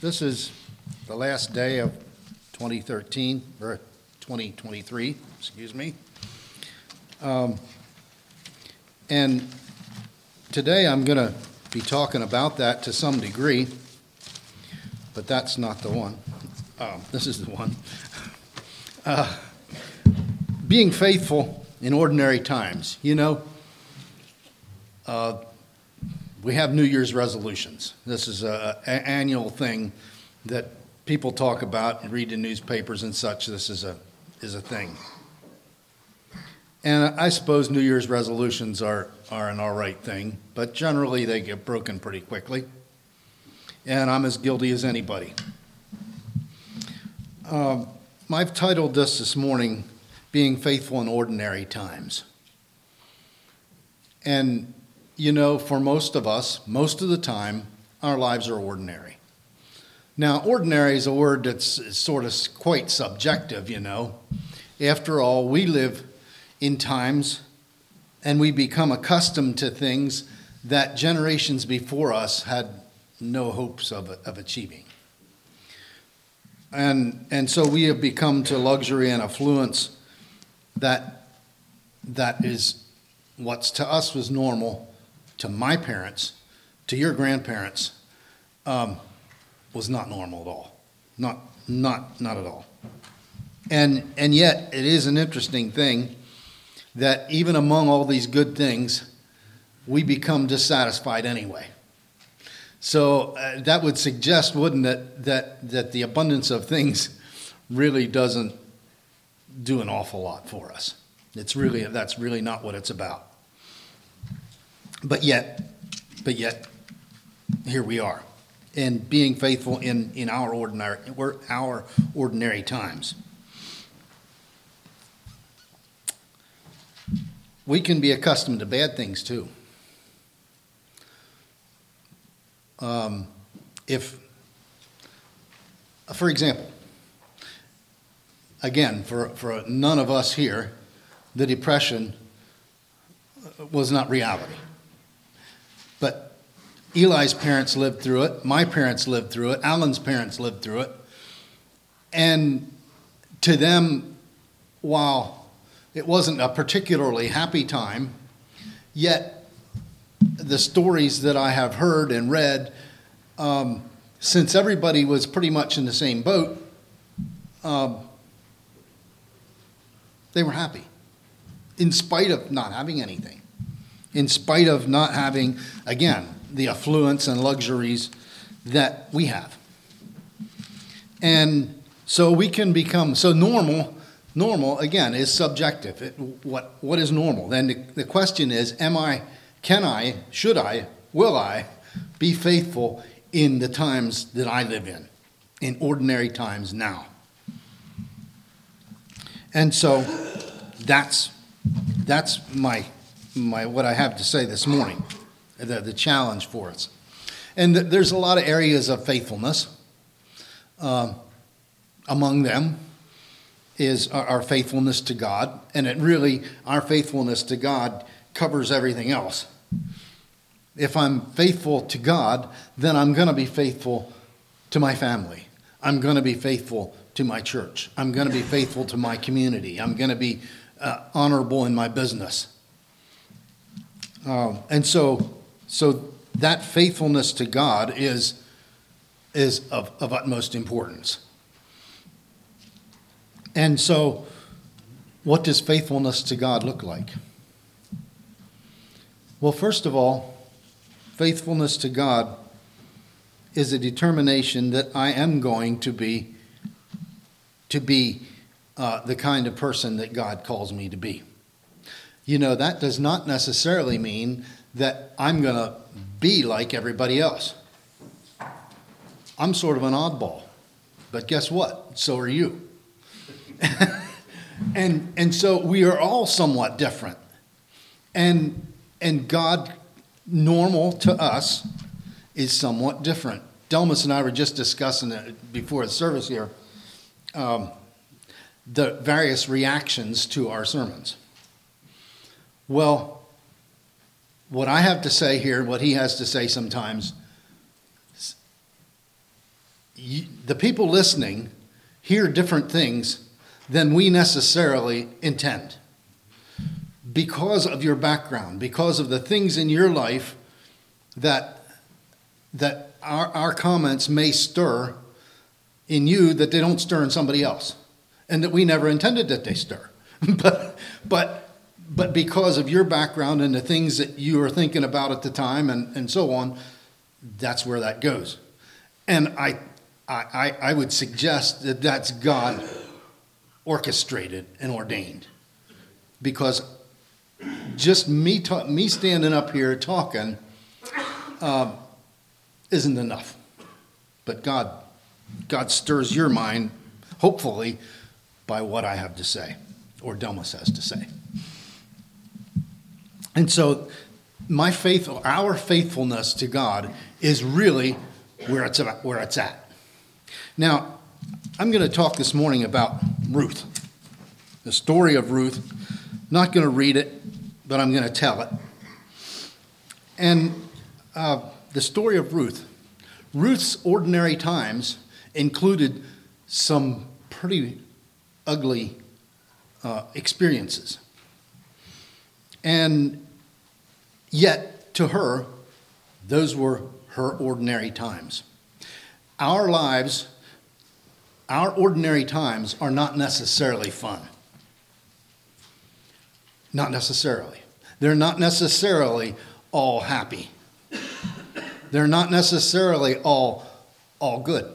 This is the last day of 2013, or 2023, excuse me. Um, And today I'm going to be talking about that to some degree, but that's not the one. Um, This is the one. Uh, Being faithful in ordinary times. You know, uh, we have New Year's resolutions. This is a, a annual thing that people talk about and read in newspapers and such. This is a is a thing. And I suppose New Year's resolutions are, are an all right thing, but generally they get broken pretty quickly. And I'm as guilty as anybody. Um, I've titled this this morning, Being Faithful in Ordinary Times. And you know, for most of us, most of the time, our lives are ordinary. Now, ordinary is a word that's sort of quite subjective, you know. After all, we live in times and we become accustomed to things that generations before us had no hopes of, of achieving. And, and so we have become to luxury and affluence that, that is what's to us was normal to my parents, to your grandparents, um, was not normal at all. Not, not, not at all. And, and yet, it is an interesting thing that even among all these good things, we become dissatisfied anyway. So uh, that would suggest, wouldn't it, that, that the abundance of things really doesn't do an awful lot for us. It's really, that's really not what it's about. But yet, but yet, here we are, and being faithful in, in our ordinary, our ordinary times. We can be accustomed to bad things too. Um, if, for example, again, for, for none of us here, the Depression was not reality. Eli's parents lived through it, my parents lived through it, Alan's parents lived through it. And to them, while it wasn't a particularly happy time, yet the stories that I have heard and read, um, since everybody was pretty much in the same boat, um, they were happy in spite of not having anything in spite of not having, again, the affluence and luxuries that we have. And so we can become, so normal, normal, again, is subjective. It, what, what is normal? Then the, the question is, am I, can I, should I, will I be faithful in the times that I live in, in ordinary times now? And so that's, that's my my, what I have to say this morning, the, the challenge for us. And th- there's a lot of areas of faithfulness. Uh, among them is our, our faithfulness to God, and it really, our faithfulness to God covers everything else. If I'm faithful to God, then I'm going to be faithful to my family. I'm going to be faithful to my church. I'm going to be faithful to my community. I'm going to be uh, honorable in my business. Um, and so, so that faithfulness to God is, is of, of utmost importance. And so, what does faithfulness to God look like? Well, first of all, faithfulness to God is a determination that I am going to be to be uh, the kind of person that God calls me to be you know, that does not necessarily mean that I'm going to be like everybody else. I'm sort of an oddball. But guess what? So are you. and, and so we are all somewhat different. And, and God, normal to us, is somewhat different. Delmas and I were just discussing it before the service here um, the various reactions to our sermons. Well, what I have to say here, what he has to say sometimes, the people listening hear different things than we necessarily intend because of your background, because of the things in your life that, that our, our comments may stir in you that they don't stir in somebody else, and that we never intended that they stir. but, but, but because of your background and the things that you are thinking about at the time and, and so on, that's where that goes. And I, I, I would suggest that that's God orchestrated and ordained. Because just me, ta- me standing up here talking uh, isn't enough. But God, God stirs your mind, hopefully, by what I have to say or Delmas has to say. And so, my faith, our faithfulness to God, is really where it's at, where it's at. Now, I'm going to talk this morning about Ruth, the story of Ruth. Not going to read it, but I'm going to tell it. And uh, the story of Ruth. Ruth's ordinary times included some pretty ugly uh, experiences. And yet, to her, those were her ordinary times. Our lives, our ordinary times, are not necessarily fun. Not necessarily. They're not necessarily all happy. They're not necessarily all, all good.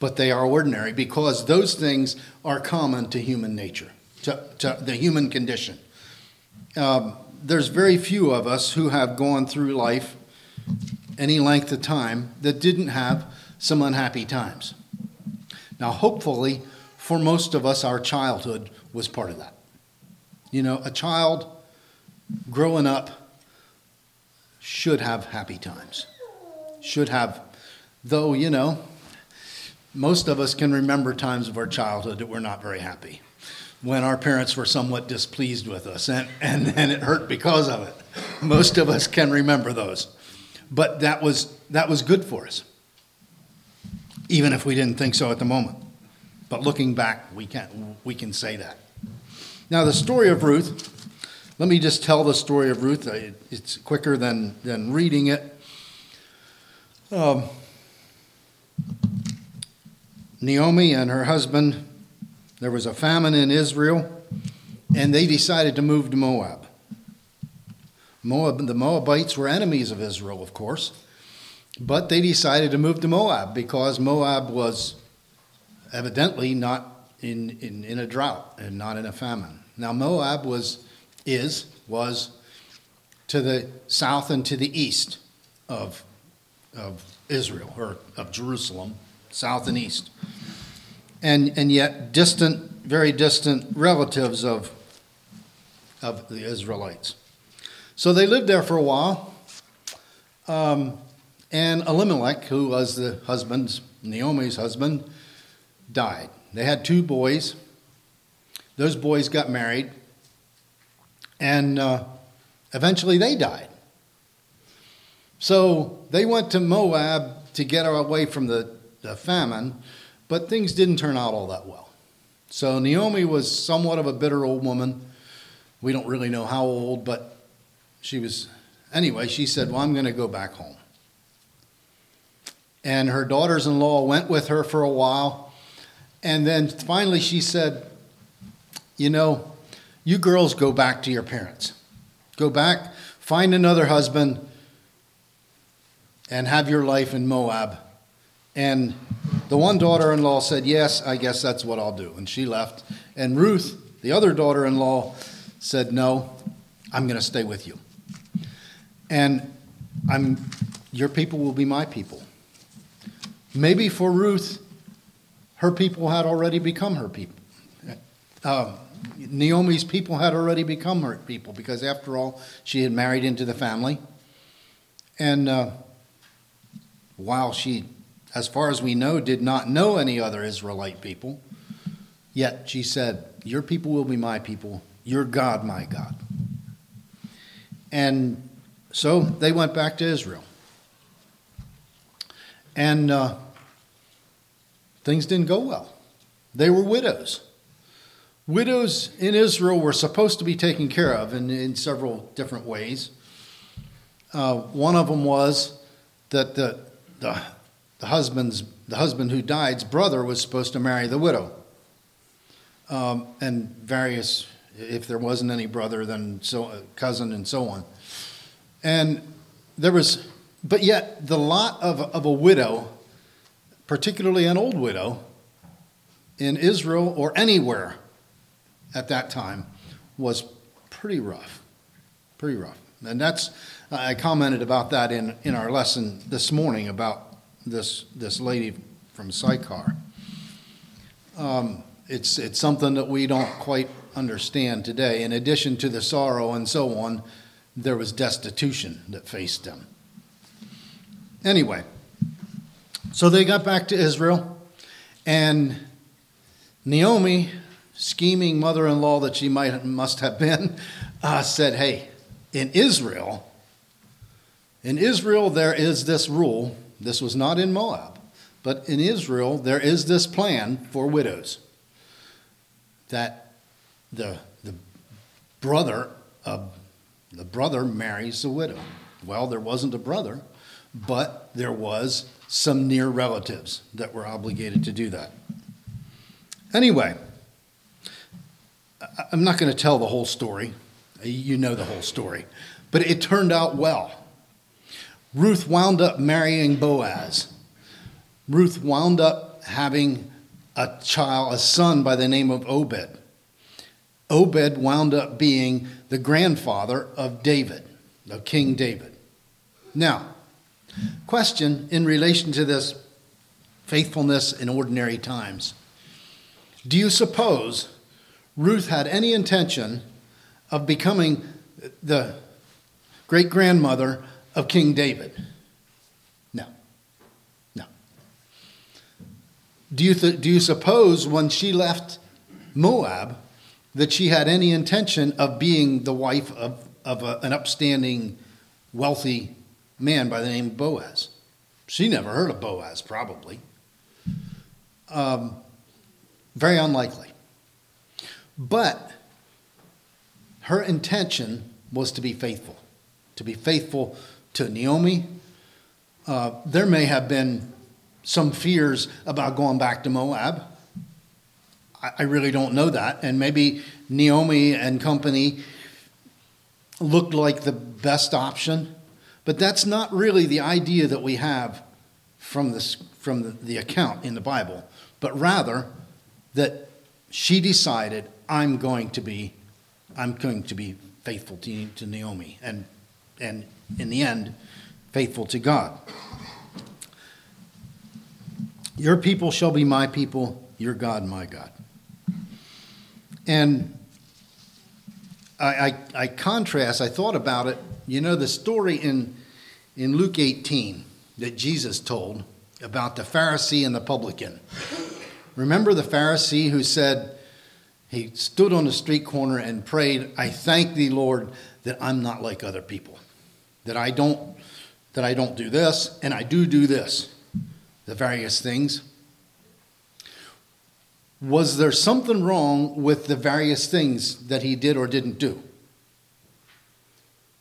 But they are ordinary because those things are common to human nature, to, to the human condition. Um, there's very few of us who have gone through life any length of time that didn't have some unhappy times. Now, hopefully, for most of us, our childhood was part of that. You know, a child growing up should have happy times. Should have, though, you know, most of us can remember times of our childhood that were not very happy. When our parents were somewhat displeased with us and, and, and it hurt because of it. Most of us can remember those. But that was, that was good for us, even if we didn't think so at the moment. But looking back, we can, we can say that. Now, the story of Ruth, let me just tell the story of Ruth. It's quicker than, than reading it. Um, Naomi and her husband, there was a famine in Israel, and they decided to move to Moab. Moab. The Moabites were enemies of Israel, of course, but they decided to move to Moab because Moab was evidently not in, in, in a drought and not in a famine. Now, Moab was, is, was to the south and to the east of, of Israel, or of Jerusalem, south and east. And, and yet, distant, very distant relatives of, of the Israelites. So they lived there for a while. Um, and Elimelech, who was the husband's, Naomi's husband, died. They had two boys. Those boys got married, and uh, eventually they died. So they went to Moab to get away from the, the famine, but things didn't turn out all that well. So Naomi was somewhat of a bitter old woman. We don't really know how old, but she was, anyway, she said, Well, I'm going to go back home. And her daughters in law went with her for a while. And then finally she said, You know, you girls go back to your parents. Go back, find another husband, and have your life in Moab. And the one daughter in law said, Yes, I guess that's what I'll do. And she left. And Ruth, the other daughter in law, said, No, I'm going to stay with you. And I'm, your people will be my people. Maybe for Ruth, her people had already become her people. Uh, Naomi's people had already become her people because, after all, she had married into the family. And uh, while she, as far as we know, did not know any other Israelite people, yet she said, Your people will be my people, your God, my God. And so they went back to Israel. And uh, things didn't go well. They were widows. Widows in Israel were supposed to be taken care of in, in several different ways. Uh, one of them was that the, the, the, husband's, the husband who died's brother was supposed to marry the widow. Um, and various, if there wasn't any brother, then so, uh, cousin and so on. And there was, but yet the lot of, of a widow, particularly an old widow, in Israel or anywhere at that time was pretty rough. Pretty rough. And that's, I commented about that in, in our lesson this morning about this, this lady from Sychar. Um, it's, it's something that we don't quite understand today. In addition to the sorrow and so on, there was destitution that faced them. Anyway, so they got back to Israel, and Naomi, scheming mother in law that she might, must have been, uh, said, Hey, in Israel, in Israel, there is this rule. This was not in Moab, but in Israel, there is this plan for widows that the, the brother of the brother marries the widow. Well, there wasn't a brother, but there was some near relatives that were obligated to do that. Anyway, I'm not going to tell the whole story. You know the whole story. But it turned out well. Ruth wound up marrying Boaz. Ruth wound up having a child, a son by the name of Obed. Obed wound up being the grandfather of David, of King David. Now, question in relation to this faithfulness in ordinary times. Do you suppose Ruth had any intention of becoming the great grandmother of King David? No. No. Do you, th- do you suppose when she left Moab that she had any intention of being the wife of, of a, an upstanding, wealthy man by the name of Boaz? She never heard of Boaz, probably. Um, very unlikely. But her intention was to be faithful, to be faithful to Naomi. Uh, there may have been some fears about going back to Moab. I, I really don't know that. And maybe Naomi and company looked like the best option. But that's not really the idea that we have from, this, from the, the account in the Bible, but rather that she decided, I'm going to be, I'm going to be faithful to, to Naomi, and, and in the end, faithful to God. Your people shall be my people, your God my God. And I, I, I, contrast, I thought about it. You know, the story in, in Luke 18 that Jesus told about the Pharisee and the publican. Remember the Pharisee who said, he stood on the street corner and prayed, I thank thee, Lord, that I'm not like other people. That I don't that I don't do this and I do do this. The various things. Was there something wrong with the various things that he did or didn't do?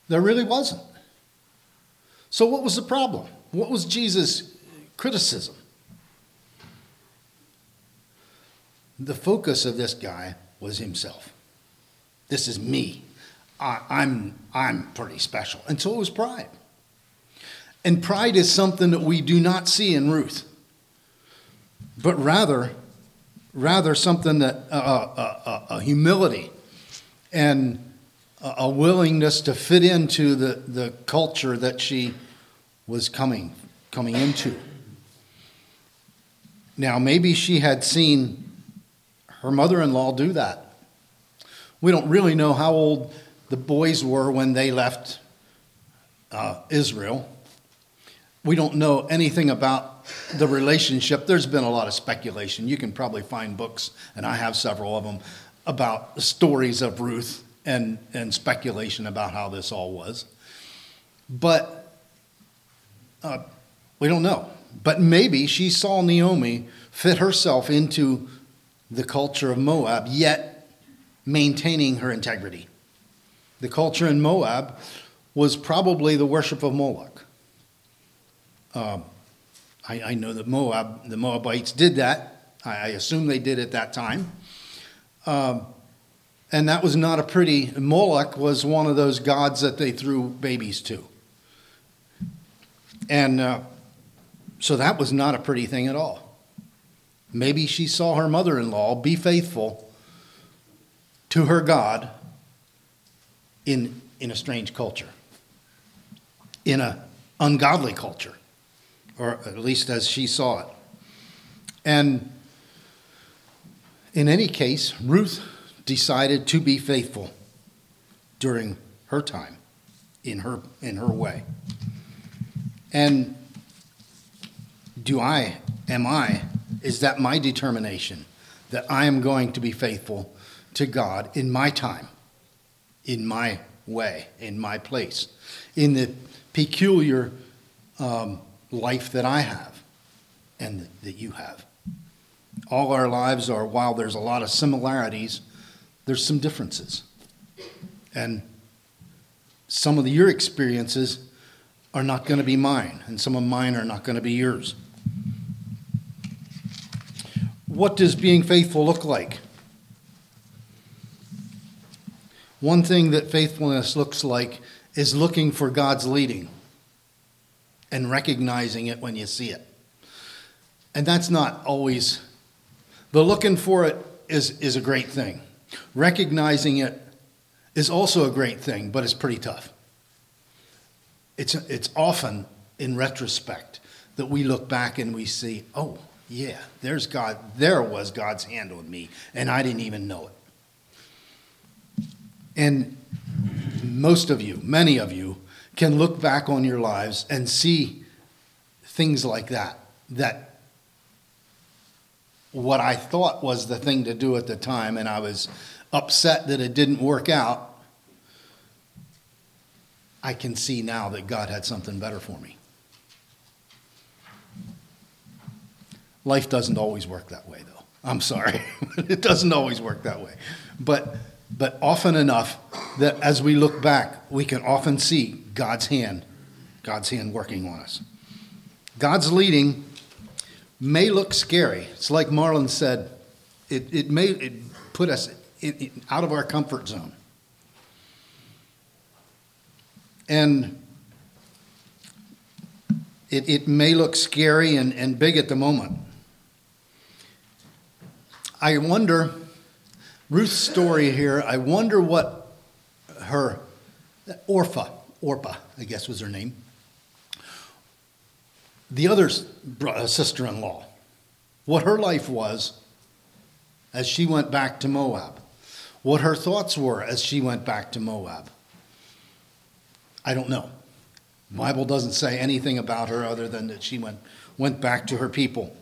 There really wasn't. So, what was the problem? What was Jesus' criticism? the focus of this guy was himself. This is me. I, I'm, I'm pretty special. And so was pride. And pride is something that we do not see in Ruth, but rather, rather something that uh, uh, uh, a humility and a willingness to fit into the, the culture that she was coming coming into. Now, maybe she had seen her mother in law do that. We don't really know how old the boys were when they left uh, Israel. We don't know anything about the relationship. There's been a lot of speculation. You can probably find books, and I have several of them, about stories of Ruth and, and speculation about how this all was. But uh, we don't know. But maybe she saw Naomi fit herself into the culture of Moab, yet maintaining her integrity. The culture in Moab was probably the worship of Moloch. Um, I, I, know that Moab, the Moabites did that. I, I assume they did at that time. Um, and that was not a pretty, Moloch was one of those gods that they threw babies to. And uh, so that was not a pretty thing at all. Maybe she saw her mother in law be faithful to her God in, in a strange culture, in an ungodly culture, or at least as she saw it. And in any case, Ruth decided to be faithful during her time in her in her way. And do I am I is that my determination that I am going to be faithful to God in my time, in my way, in my place, in the peculiar um, life that I have and that you have. All our lives are, while there's a lot of similarities, there's some differences. And some of your experiences are not going to be mine, and some of mine are not going to be yours. What does being faithful look like? One thing that faithfulness looks like is looking for God's leading and recognizing it when you see it. And that's not always, the looking for it is, is a great thing. Recognizing it is also a great thing, but it's pretty tough. It's, it's often in retrospect that we look back and we see, oh, yeah, there's God, there was God's hand on me, and I didn't even know it. And most of you, many of you, can look back on your lives and see things like that. That what I thought was the thing to do at the time, and I was upset that it didn't work out, I can see now that God had something better for me. Life doesn't always work that way, though. I'm sorry. it doesn't always work that way. But, but often enough that as we look back, we can often see God's hand, God's hand working on us. God's leading may look scary. It's like Marlon said, it, it may it put us out of our comfort zone. And it, it may look scary and, and big at the moment. I wonder, Ruth's story here, I wonder what her, Orpha, Orpah, I guess was her name, the other uh, sister in law, what her life was as she went back to Moab, what her thoughts were as she went back to Moab. I don't know. The Bible doesn't say anything about her other than that she went, went back to her people.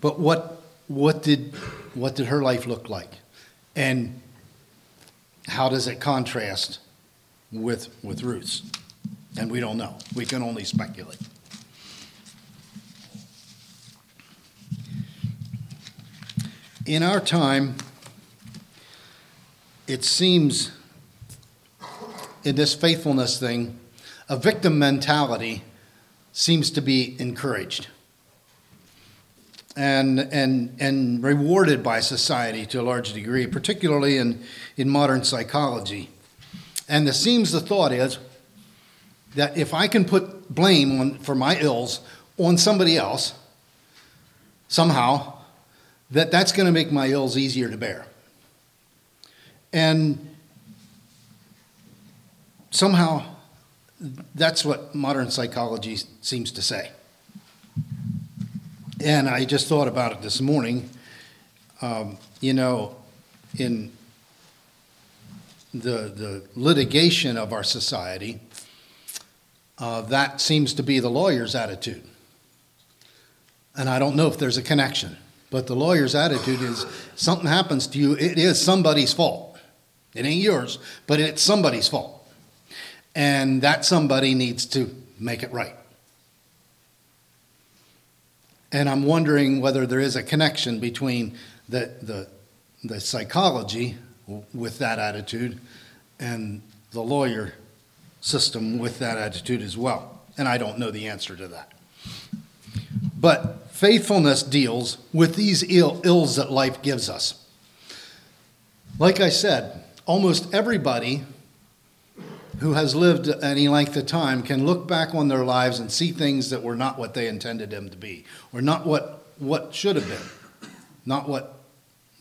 But what, what, did, what did her life look like? And how does it contrast with, with Ruth's? And we don't know. We can only speculate. In our time, it seems in this faithfulness thing, a victim mentality seems to be encouraged and, and, and rewarded by society to a large degree, particularly in, in modern psychology. And it seems the thought is that if I can put blame on, for my ills on somebody else, somehow, that that's going to make my ills easier to bear. And somehow that's what modern psychology seems to say. And I just thought about it this morning. Um, you know, in the, the litigation of our society, uh, that seems to be the lawyer's attitude. And I don't know if there's a connection, but the lawyer's attitude is something happens to you, it is somebody's fault. It ain't yours, but it's somebody's fault and that somebody needs to make it right. And I'm wondering whether there is a connection between the, the, the psychology with that attitude and the lawyer system with that attitude as well. And I don't know the answer to that. But faithfulness deals with these Ill, ills that life gives us. Like I said, almost everybody who has lived any length of time can look back on their lives and see things that were not what they intended them to be, or not what, what should have been, not what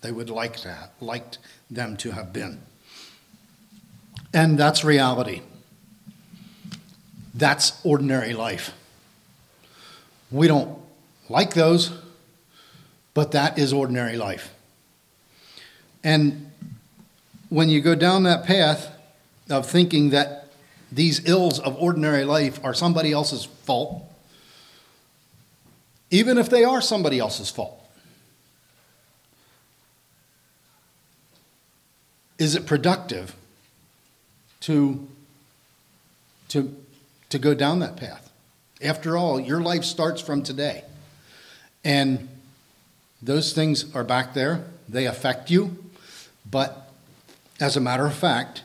they would like to have, liked them to have been. And that's reality. That's ordinary life. We don't like those, but that is ordinary life. And when you go down that path of thinking that these ills of ordinary life are somebody else's fault, even if they are somebody else's fault, is it productive to, to, to go down that path? After all, your life starts from today. And those things are back there, they affect you, but as a matter of fact,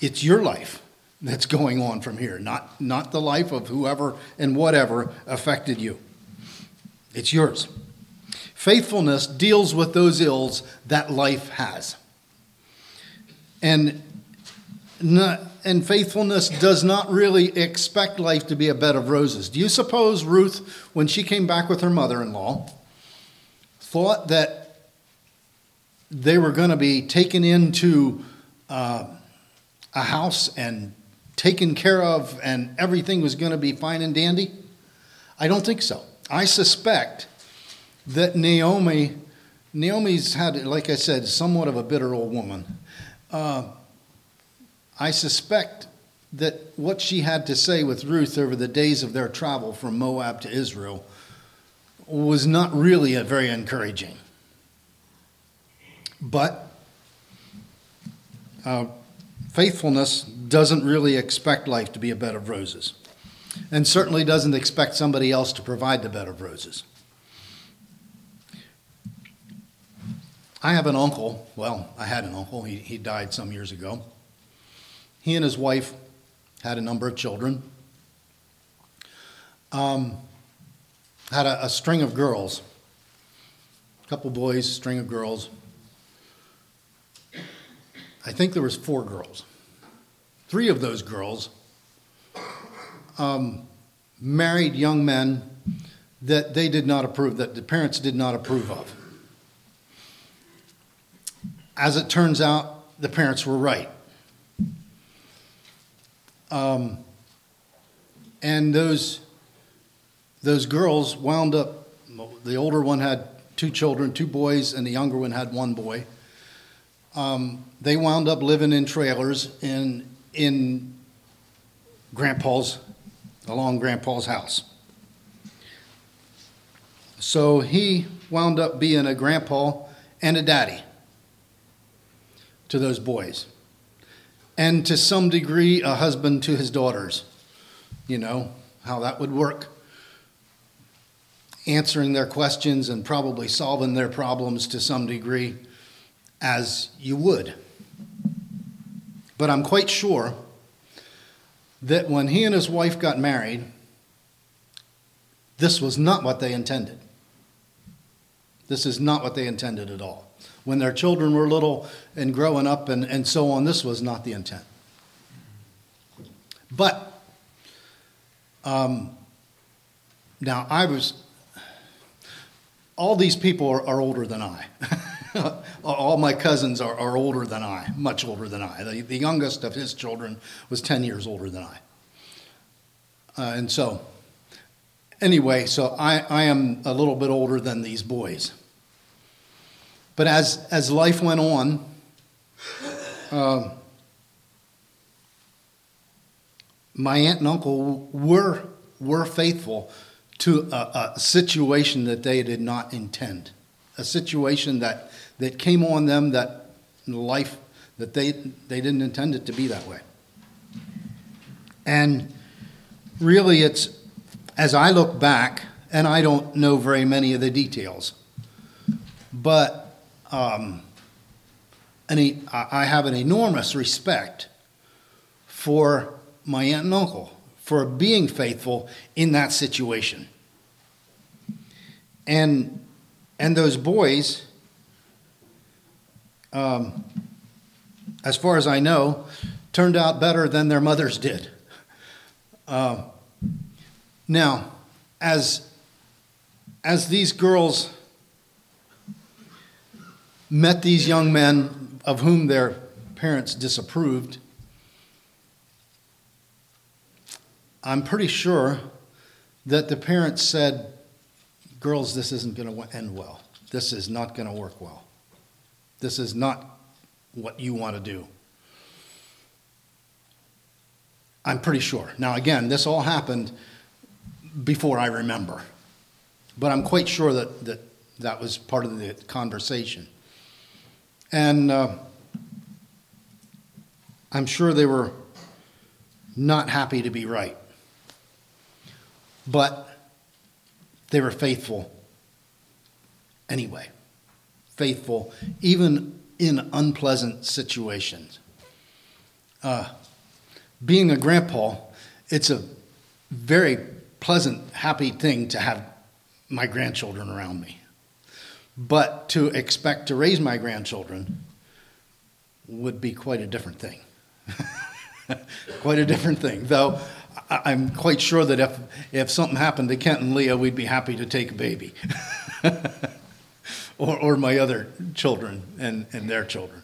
it's your life that's going on from here, not, not the life of whoever and whatever affected you. It's yours. Faithfulness deals with those ills that life has. And, and faithfulness does not really expect life to be a bed of roses. Do you suppose Ruth, when she came back with her mother in law, thought that they were going to be taken into uh, a house and taken care of and everything was going to be fine and dandy? I don't think so. I suspect that Naomi, Naomi's had, like I said, somewhat of a bitter old woman. Uh, I suspect that what she had to say with Ruth over the days of their travel from Moab to Israel was not really a very encouraging. But uh, faithfulness doesn't really expect life to be a bed of roses, and certainly doesn't expect somebody else to provide the bed of roses. I have an uncle, well, I had an uncle, he, he died some years ago. He and his wife had a number of children, um, had a, a string of girls, a couple boys, string of girls. I think there was four girls. Three of those girls um, married young men that they did not approve, that the parents did not approve of. As it turns out, the parents were right. Um, and those, those girls wound up, the older one had two children, two boys, and the younger one had one boy. Um, they wound up living in trailers in, in Grandpa's, along Grandpa's house. So he wound up being a grandpa and a daddy to those boys. And to some degree, a husband to his daughters. You know, how that would work. Answering their questions and probably solving their problems to some degree as you would. But I'm quite sure that when he and his wife got married, this was not what they intended. This is not what they intended at all when their children were little and growing up and, and so on. This was not the intent. But um, now I was, all these people are, are older than I. all my cousins are, are, older than I, much older than I. The, the, youngest of his children was 10 years older than I. Uh, and so, anyway, so I, I am a little bit older than these boys. But as, as life went on, uh, my aunt and uncle were, were faithful to a, a, situation that they did not intend, a situation that, that came on them that life that they, they didn't intend it to be that way. And really, it's as I look back and I don't know very many of the details. But um, I have an enormous respect for my aunt and uncle for being faithful in that situation. And and those boys, um, as far as I know, turned out better than their mothers did. Uh, now, as as these girls met these young men of whom their parents disapproved, I'm pretty sure that the parents said, Girls, this isn't going to end well. This is not going to work well. This is not what you want to do. I'm pretty sure. Now, again, this all happened before I remember, but I'm quite sure that that, that was part of the conversation. And uh, I'm sure they were not happy to be right. But they were faithful anyway. Faithful, even in unpleasant situations. Uh, being a grandpa, it's a very pleasant, happy thing to have my grandchildren around me. But to expect to raise my grandchildren would be quite a different thing. quite a different thing. Though I'm quite sure that if, if something happened to Kent and Leah, we'd be happy to take a baby. or, or my other children and, and their children.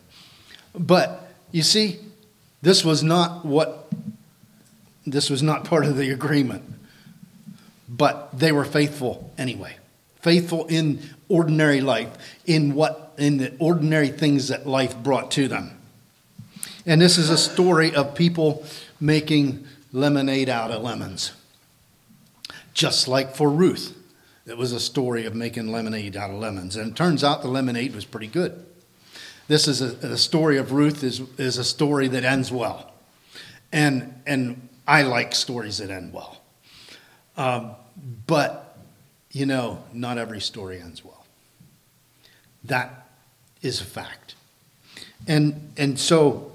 But you see, this was not what, this was not part of the agreement. But they were faithful anyway. Faithful in ordinary life, in what, in the ordinary things that life brought to them. And this is a story of people making lemonade out of lemons. Just like for Ruth, it was a story of making lemonade out of lemons. And it turns out the lemonade was pretty good. This is a, story of Ruth is, is a story that ends well. And, and I like stories that end well. Um, but, you know, not every story ends well. That is a fact. And, and so,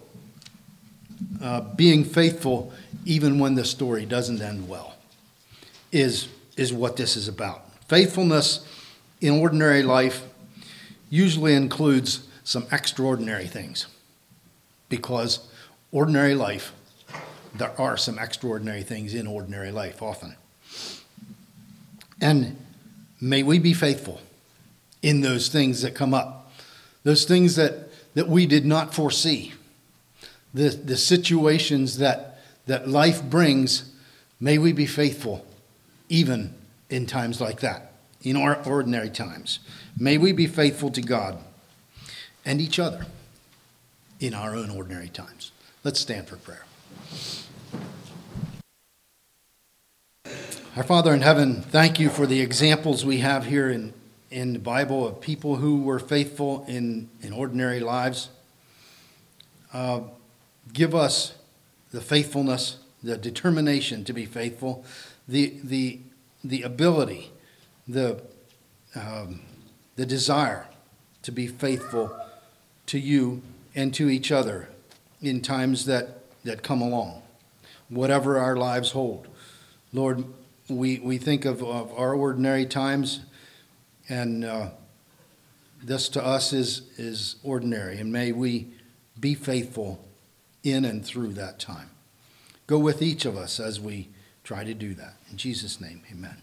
uh, being faithful even when the story doesn't end well, is, is what this is about. Faithfulness in ordinary life usually includes some extraordinary things because ordinary life, there are some extraordinary things in ordinary life often. And may we be faithful in those things that come up, those things that, that we did not foresee, the, the situations that that life brings, may we be faithful even in times like that, in our ordinary times. May we be faithful to God and each other in our own ordinary times. Let's stand for prayer. Our Father in heaven, thank you for the examples we have here in, in the Bible of people who were faithful in, in ordinary lives. Uh, give us the faithfulness, the determination to be faithful, the, the, the ability, the, um, the desire to be faithful to you and to each other in times that, that come along, whatever our lives hold. Lord, we, we think of, of our ordinary times, and uh, this to us is, is ordinary, and may we be faithful in and through that time. Go with each of us as we try to do that. In Jesus' name, amen.